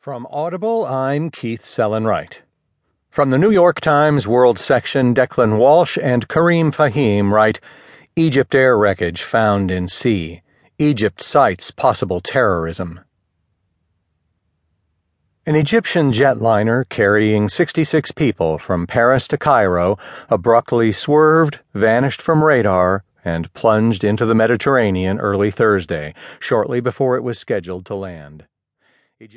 From Audible, I'm Keith Sellon-Wright. From the New York Times World section, Declan Walsh and Kareem Fahim write EgyptAir wreckage found in sea. Egypt cites possible terrorism. An Egyptian jetliner carrying 66 people from Paris to Cairo abruptly swerved, vanished from radar, and plunged into the Mediterranean early Thursday, shortly before it was scheduled to land.